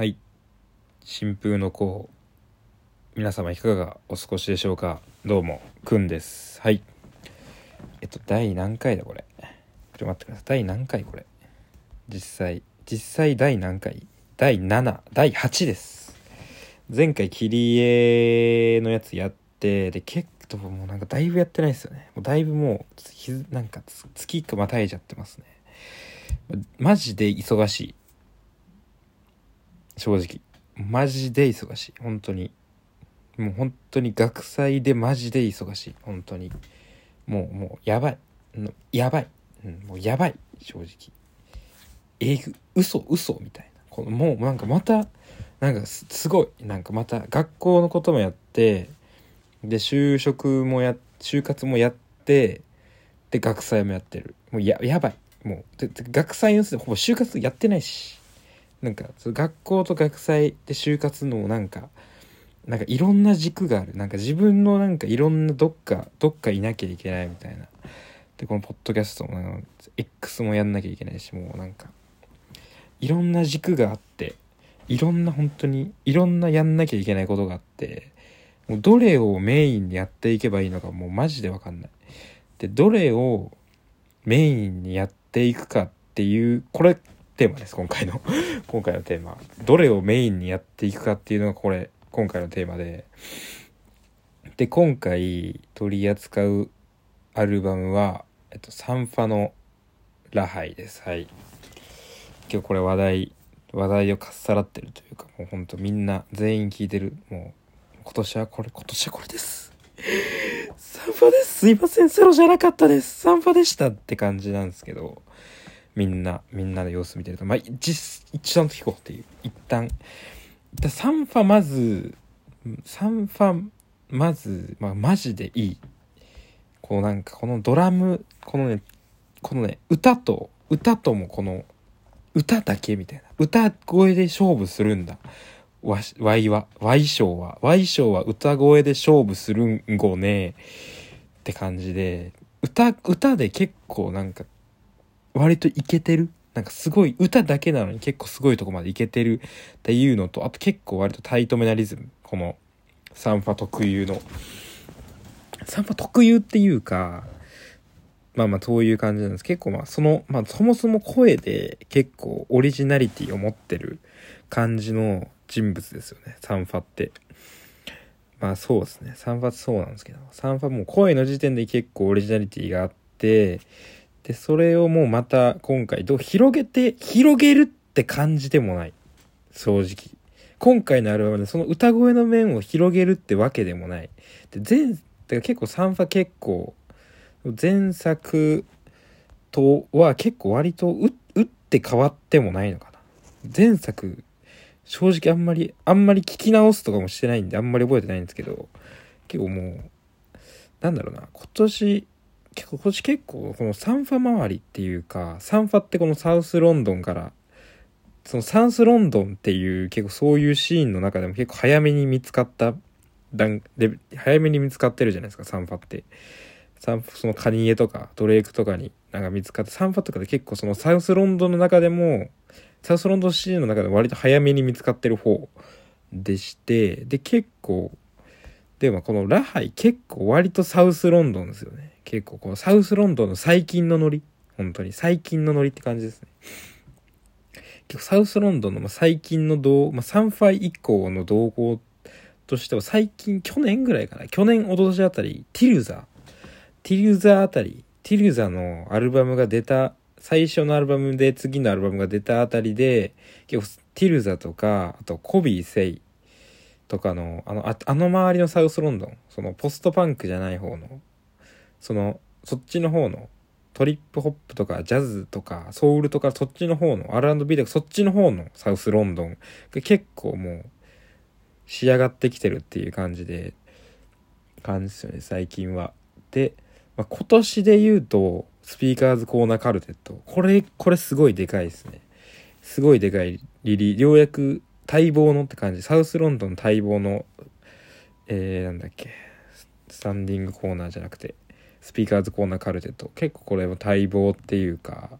はい。新風の子皆様いかがお過ごしでしょうか？どうもくんです。はい。えっと第何回だこれ？ちょっと待ってください。第何回これ？実際実際第何回？第7第8です。前回切り絵のやつやってで結構もうなんかだいぶやってないですよね。もうだいぶもうなんか月かまたいじゃってますね。マジで忙しい。正直。マジで忙しい。本当に。もう本当に学祭でマジで忙しい。本当に。もうもうやばい。やばい、うん、もうやばい。正直。えぐ嘘嘘みたいな。このもうなんかまたなんかすごい。なんかまた学校のこともやってで就職もや就活もやってで学祭もやってる。もうややばい。もうで学祭のせいでほぼ就活やってないし。なんか学校と学祭で就活のなんかなんかいろんな軸がある。なんか自分のなんかいろんなどっかどっかいなきゃいけないみたいな。でこのポッドキャストも X もやんなきゃいけないしもうなんかいろんな軸があっていろんな本当にいろんなやんなきゃいけないことがあってもうどれをメインにやっていけばいいのかもうマジでわかんない。でどれをメインにやっていくかっていうこれテーマです今回の。今回のテーマ。どれをメインにやっていくかっていうのがこれ今回のテーマで。で今回取り扱うアルバムは、えっと、サンファのラハイです。はい。今日これ話題話題をかっさらってるというかもうほんとみんな全員聞いてる。もう今年はこれ今年はこれです。サンファです。すいません。セロじゃなかったです。サンファでしたって感じなんですけど。みんなみんなの様子見てると。まあ実一段と聞こうっていう。一旦。サンファまずサンファまず、まあ、マジでいい。こうなんかこのドラムこのねこのね歌と歌ともこの歌だけみたいな。歌声で勝負するんだ。わわいはわい賞は。わい賞は歌声で勝負するんごね。って感じで。歌歌で結構なんか割といけてる？なんかすごい歌だけなのに結構すごいとこまでいけてるっていうのとあと結構割とタイトめなリズム。このサンファ特有の。サンファ特有っていうかまあまあそういう感じなんです。結構まあそのまあそもそも声で結構オリジナリティを持ってる感じの人物ですよね。サンファって。まあそうですね。サンファそうなんですけど。サンファもう声の時点で結構オリジナリティがあってで、それをもうまた今回どう広げて、広げるって感じでもない。正直。今回のアルバムでその歌声の面を広げるってわけでもない。で、前、だから結構サンファ結構、前作とは結構割と打って変わってもないのかな。前作、正直あんまり、あんまり聞き直すとかもしてないんであんまり覚えてないんですけど、結構もう、なんだろうな、今年、今年結構このサンファ周りっていうかサンファってこのサウスロンドンからそのサウスロンドンっていう結構そういうシーンの中でも結構早めに見つかった段で早めに見つかってるじゃないですかサンファって。サンそのカニエとかドレイクとかになんか見つかってサンファとかで結構そのサウスロンドンの中でもサウスロンドンシーンの中で割と早めに見つかってる方でしてで結構でもこのラハイ結構割とサウスロンドンですよね。結構このサウスロンドンの最近のノリ。本当に。最近のノリって感じですね。結構サウスロンドンの最近の動、まあ、3ファイ以降の動向としては最近去年ぐらいかな。去年おととしあたりティルザティルザあたり。ティルザのアルバムが出た最初のアルバムで次のアルバムが出たあたりで結構ティルザとかあとコビー・セイ。とかのあのああの周りのサウスロンドンそのポストパンクじゃない方のそのそっちの方のトリップホップとかジャズとかソウルとかそっちの方の R&B とかそっちの方のサウスロンドンが結構もう仕上がってきてるっていう感じで感じですよね最近は。で、まあ、今年で言うとスピーカーズコーナーカルテットこれこれすごいでかいですね。すごいでかいリリーようやく待望のって感じ。サウスロンドン待望のえー、なんだっけ。スタンディングコーナーじゃなくてスピーカーズコーナーカルテット。結構これも待望っていうか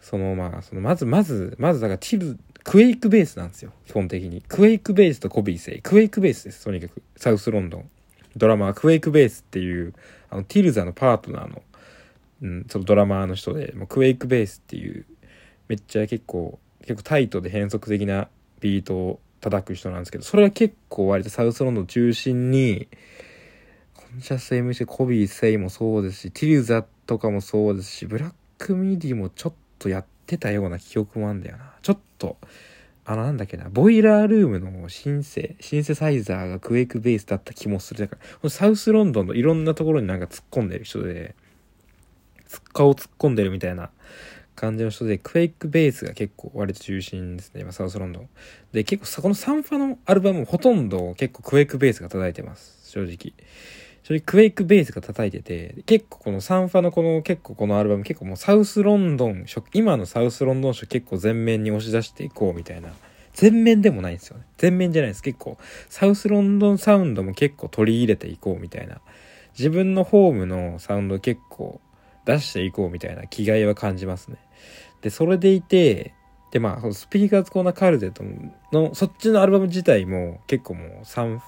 そのまあそのまずまずまずだからティル、クエイクベースなんですよ。基本的に。クエイクベースとコビーセイクエイクベースですとにかく。サウスロンドン。ドラマークエイクベースっていうあのティルザのパートナーの、うん、そのドラマーの人でもうクエイクベースっていうめっちゃ結構結構タイトで変則的なビートを叩く人なんですけどそれは結構割とサウスロンドン中心にコンシャス MC コビー・セイもそうですしティルザとかもそうですしブラックミディもちょっとやってたような記憶もあんだよな。ちょっとあのなんだっけなボイラールームのシンセシンセサイザーがクエイクベースだった気もするだからサウスロンドンのいろんなところになんか突っ込んでる人で顔突っ込んでるみたいな感じの人で、クエイクベースが結構割と中心ですね、今サウスロンドン。で、結構さ、このサンファのアルバムほとんど結構クエイクベースが叩いてます、正直。正直クエイクベースが叩いてて、結構このサンファのこの結構このアルバム結構もうサウスロンドン今のサウスロンドン色結構全面に押し出していこうみたいな。全面でもないんですよね。全面じゃないです。結構、サウスロンドンサウンドも結構取り入れていこうみたいな。自分のホームのサウンド結構出していこうみたいな気概は感じますね。で、それでいて、で、まあ、そのスピーカーズコーナーカルテットの、そっちのアルバム自体も結構もう3、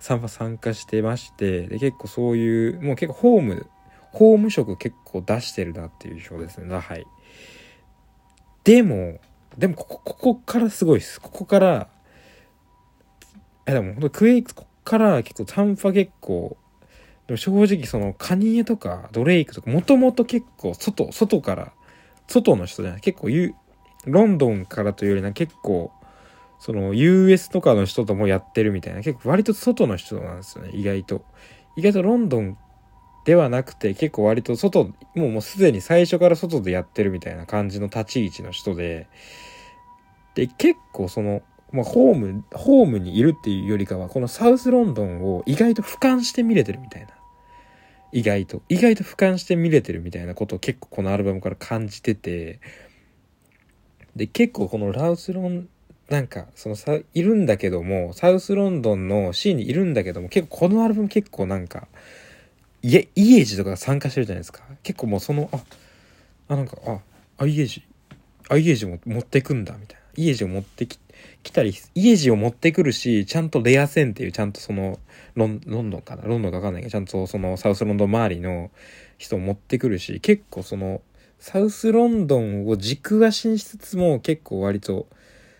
3波参加してまして、で、結構そういう、もう結構ホーム、ホーム色結構出してるなっていう表ですね、ラハイ。でも、でもここ、ここからすごいです。ここから、え、でも本当クエイク、ここから結構短波結構、でも正直そのカニエとかドレイクとかもともと結構外、外から外の人じゃない結構ロンドンからというよりな結構その US とかの人ともやってるみたいな結構割と外の人なんですよね意外と。意外とロンドンではなくて結構割と外もうもうすでに最初から外でやってるみたいな感じの立ち位置の人でで結構その、まあ、ホームホームにいるっていうよりかはこのサウスロンドンを意外と俯瞰して見れてるみたいな。意外と。意外と俯瞰して見れてるみたいなことを結構このアルバムから感じてて、で、結構このラウスロン、なんか、そのさ、いるんだけども、サウスロンドンのシーンにいるんだけども、結構このアルバム結構なんか、イエ、イエージとか参加してるじゃないですか。結構もうその、あ、あ、なんか、あ、あ、イエージ、あ、イエージも持ってくんだ、みたいな。イエージを持ってき、来たり、イエジを持ってくるし、ちゃんとレア線っていう、ちゃんとその、ロンロンドンかな？ロンドンかわかんないけど、ちゃんとそのサウスロンドン周りの人を持ってくるし、結構その、サウスロンドンを軸足にしつつも結構割と、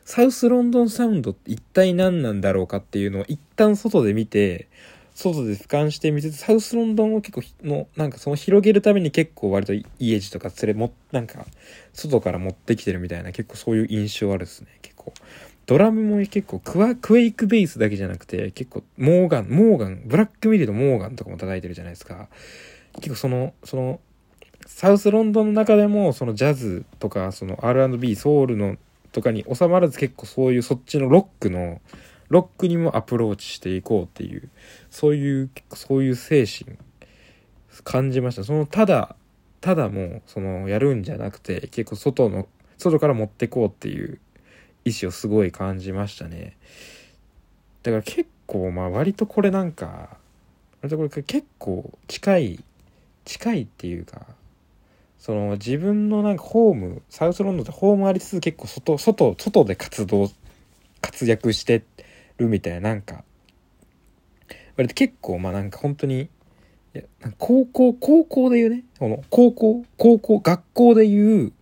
サウスロンドンサウンドって一体何なんだろうかっていうのを一旦外で見て、外で俯瞰してみつつ、サウスロンドンを結構の、なんかその広げるために結構割と家路とか連れも、なんか、外から持ってきてるみたいな結構そういう印象あるですね、結構。ドラムも結構クワ、クエイクベースだけじゃなくて、結構、モーガン、モーガン、ブラックミディのモーガンとかも叩いてるじゃないですか。結構その、その、サウスロンドンの中でも、そのジャズとか、その R&B、ソウルのとかに収まらず結構そういうそっちのロックの、ロックにもアプローチしていこうっていう、そういう、そういう精神、感じました。その、ただ、ただもう、その、やるんじゃなくて、結構外の、外から持ってこうっていう、意志をすごい感じましたね。だから結構まあ割とこれなんか割とこれ結構近い近いっていうかその自分のなんかホームサウスロンドンってホームありつつ結構外外外で活動活躍してるみたいななんか割と結構まあなんか本当にいや高校高校で言うねこの高校高校学校で言う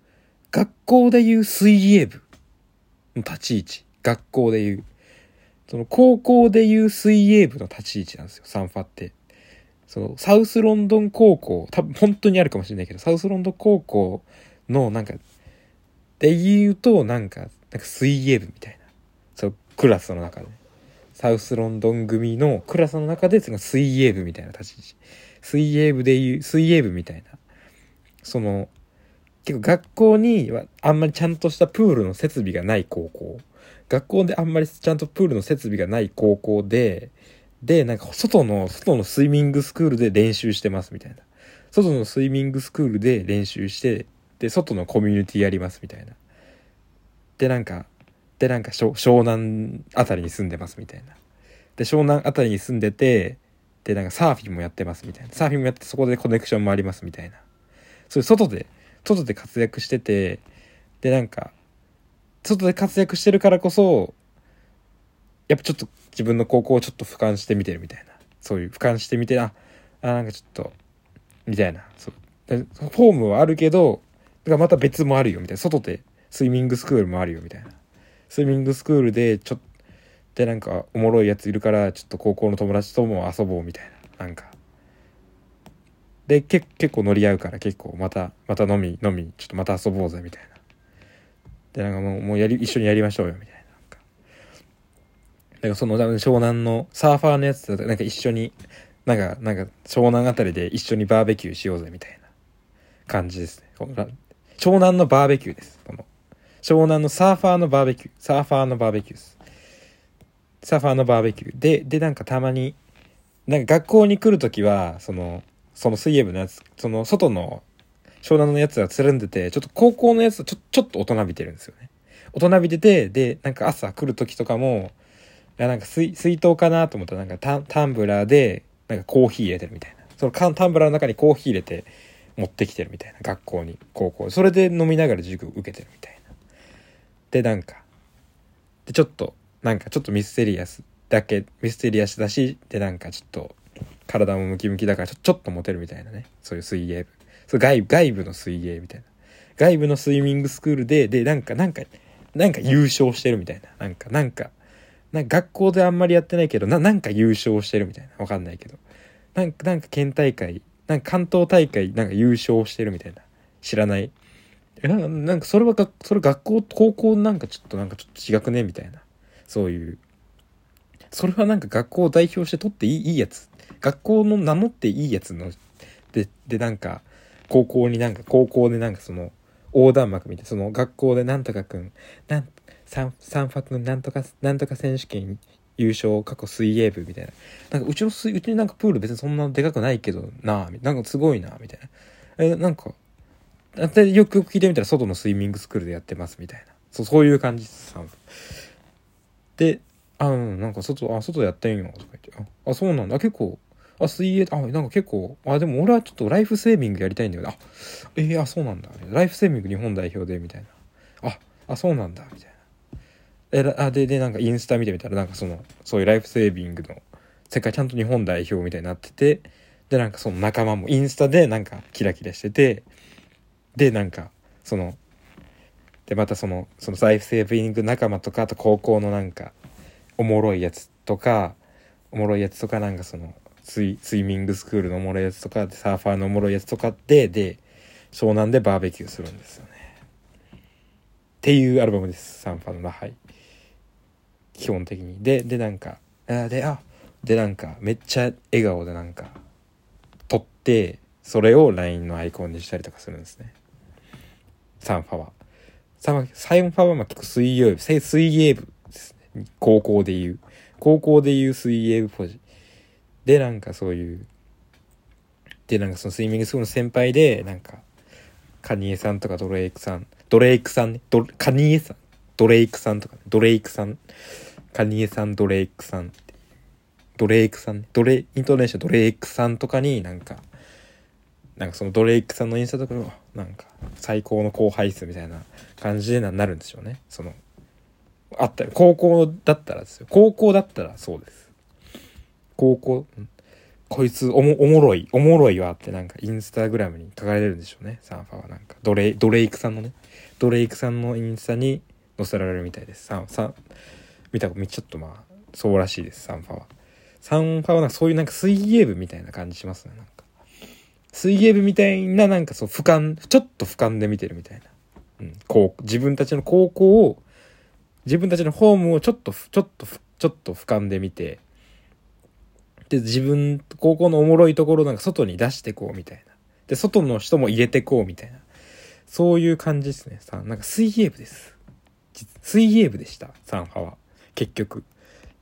学校で言う水泳部立ち位置。学校で言う。その高校で言う水泳部の立ち位置なんですよ、サンファって。そのサウスロンドン高校、多分本当にあるかもしれないけど、サウスロンドン高校のなんか、で言うと、なんか、なんか水泳部みたいな。そう、クラスの中で。サウスロンドン組のクラスの中で、その水泳部みたいな立ち位置。水泳部で言う、水泳部みたいな。その、結構学校にはあんまりちゃんとしたプールの設備がない高校。学校であんまりちゃんとプールの設備がない高校で、で、なんか外の、外のスイミングスクールで練習してますみたいな。外のスイミングスクールで練習して、で、外のコミュニティやりますみたいな。で、なんか、で、なんか湘南あたりに住んでますみたいな。で、湘南あたりに住んでて、で、なんかサーフィンもやってますみたいな。サーフィンもやってそこでコネクションもありますみたいな。そういう外で、外で活躍してて、で、なんか、外で活躍してるからこそやっぱちょっと自分の高校をちょっと俯瞰してみてるみたいな。そういう俯瞰してみてああなんかちょっとみたいな。そう。フォームはあるけどだからまた別もあるよみたいな。外でスイミングスクールもあるよみたいな。スイミングスクールでちょっとでなんかおもろいやついるからちょっと高校の友達とも遊ぼうみたいな。なんかでけ結構乗り合うから結構またまた飲み飲みちょっとまた遊ぼうぜみたいな。でなんかもうもうやり一緒にやりましょうよみたいな。なんか。だからその湘南のサーファーのやつとなんか一緒になんかなんか湘南あたりで一緒にバーベキューしようぜみたいな。感じですね。この湘南のバーベキューですこの。湘南のサーファーのバーベキューサーファーのバーベキューです。サーファーのバーベキュー。ででなんかたまになんか学校に来る時はそのその水泳部のやつその外の湘南のやつがつるんでてちょっと高校のやつちょちょっと大人びてるんですよね。大人びててでなんか朝来る時とかもいやなんか水水筒かなと思ったらなんかタタンブラーでなんかコーヒー入れてるみたいな。そのタンブラーの中にコーヒー入れて持ってきてるみたいな。学校に高校それで飲みながら塾受けてるみたいな。でなんかでちょっとなんかちょっとミステリアスだけミステリアスだしでなんかちょっと体もムキムキだからちょちょっとモテるみたいなね。そういう水泳部。そう外外部の水泳みたいな。外部のスイミングスクールででなんかなんかなんか優勝してるみたいな。なんかなんかなんか学校であんまりやってないけどななんか優勝してるみたいな。わかんないけど。なんかなんか県大会なんか関東大会なんか優勝してるみたいな。知らない？えななんかそれはがそれ学校高校なんかちょっとなんかちょっと違くね？みたいな。そういうそれはなんか学校を代表して取っていいいいやつ。学校の名乗っていいやつのででなんか高校になんか高校でなんかその横断幕見てその学校でなんとかくんなん三三ファくんなんとかなんとか選手権優勝過去水泳部みたいな。なんかうちの水うちになんかプール別にそんなでかくないけどなあなんかすごいなみたいな。えなんかでよくよく聞いてみたら外のスイミングスクールでやってますみたいな。そうそういう感じですで、あ、うん、なんか外、あ、外やってんよ、とか言って、あ、あそうなんだ、結構、あ、水泳、あ、なんか結構、あ、でも俺はちょっとライフセービングやりたいんだけど、あ、えー、あ、そうなんだ、ライフセービング日本代表で、みたいな。あ、あ、そうなんだ、みたいな。え、あ、で、で、なんかインスタ見てみたら、なんかその、そういうライフセービングの、世界ちゃんと日本代表みたいになってて、で、なんかその仲間もインスタでなんかキラキラしてて、で、なんか、その、でまたそのそのライフセービング仲間とかあと高校のなんかおもろいやつとかおもろいやつとかなんかそのスイスイミングスクールのおもろいやつとかサーファーのおもろいやつとかでで湘南でバーベキューするんですよね。っていうアルバムです。サンファのラハイ。基本的に。ででなんかあであでなんかめっちゃ笑顔でなんか撮ってそれを LINE のアイコンにしたりとかするんですね。サンファは。サンファはまあ結構水泳部、水泳部。高校でいう。高校でいう水泳部ポジ。で、なんかそういう、で、なんかそのスイミングスクールの先輩で、なんか、カニエさんとかドレイクさん、ドレイクさんね、ドカニエさん、ドレイクさんとか、ね、ドレイクさん、カニエさん、ドレイクさんドレイクさんね、ドレ、イントネーションドレイクさんとかになんか、なんかそのドレイクさんのインスタとかもなんか最高の後輩っすみたいな感じでなるんでしょうね。そのあったよ。高校だったらですよ。高校だったらそうです。高校こいつおもおもろいおもろいわってなんかインスタグラムに書かれるんでしょうね。サンファはなんか。ドレドレイクさんのね。ドレイクさんのインスタに載せられるみたいです。サンサン見たちょっとまあそうらしいです。サンファは。サンファはなんかそういうなんか水泳部みたいな感じしますねなんか。水泳部みたいななんかそう俯瞰ちょっと俯瞰で見てるみたいな、うん、こう自分たちの高校を自分たちのホームをちょっとちょっとちょっと俯瞰で見てで自分高校のおもろいところなんか外に出してこうみたいな。で外の人も入れてこうみたいな。そういう感じですねさなんか水泳部です。水泳部でしたサンファは結局。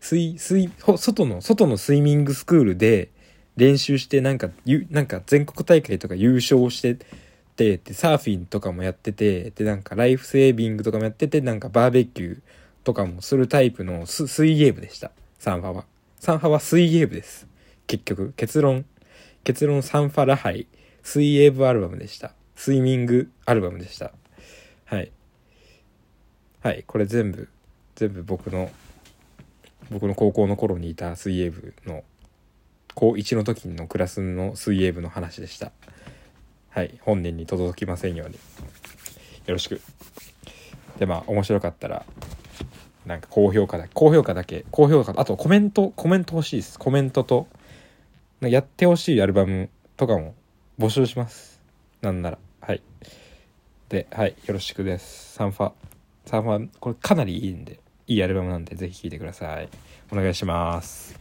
水水外の外のスイミングスクールで練習してなんかなんか全国大会とか優勝しててでサーフィンとかもやっててでなんかライフセービングとかもやっててなんかバーベキューとかもするタイプの水泳部でした。サンファは。サンファは水泳部です。結局結論。結論サンファラハイ。水泳部アルバムでした。スイミングアルバムでした。はい。はいこれ全部全部僕の僕の高校の頃にいた水泳部の高1の時のクラスの水泳部の話でした。はい。本人に届きませんように。よろしく。でまあ面白かったらなんか高評価だけ高評価だけ高評価あとコメントコメント欲しいです。コメントとやってほしいアルバムとかも募集します。なんなら。はい。ではいよろしくです。サンファサンファこれかなりいいんでいいアルバムなんでぜひ聴いてください。お願いします。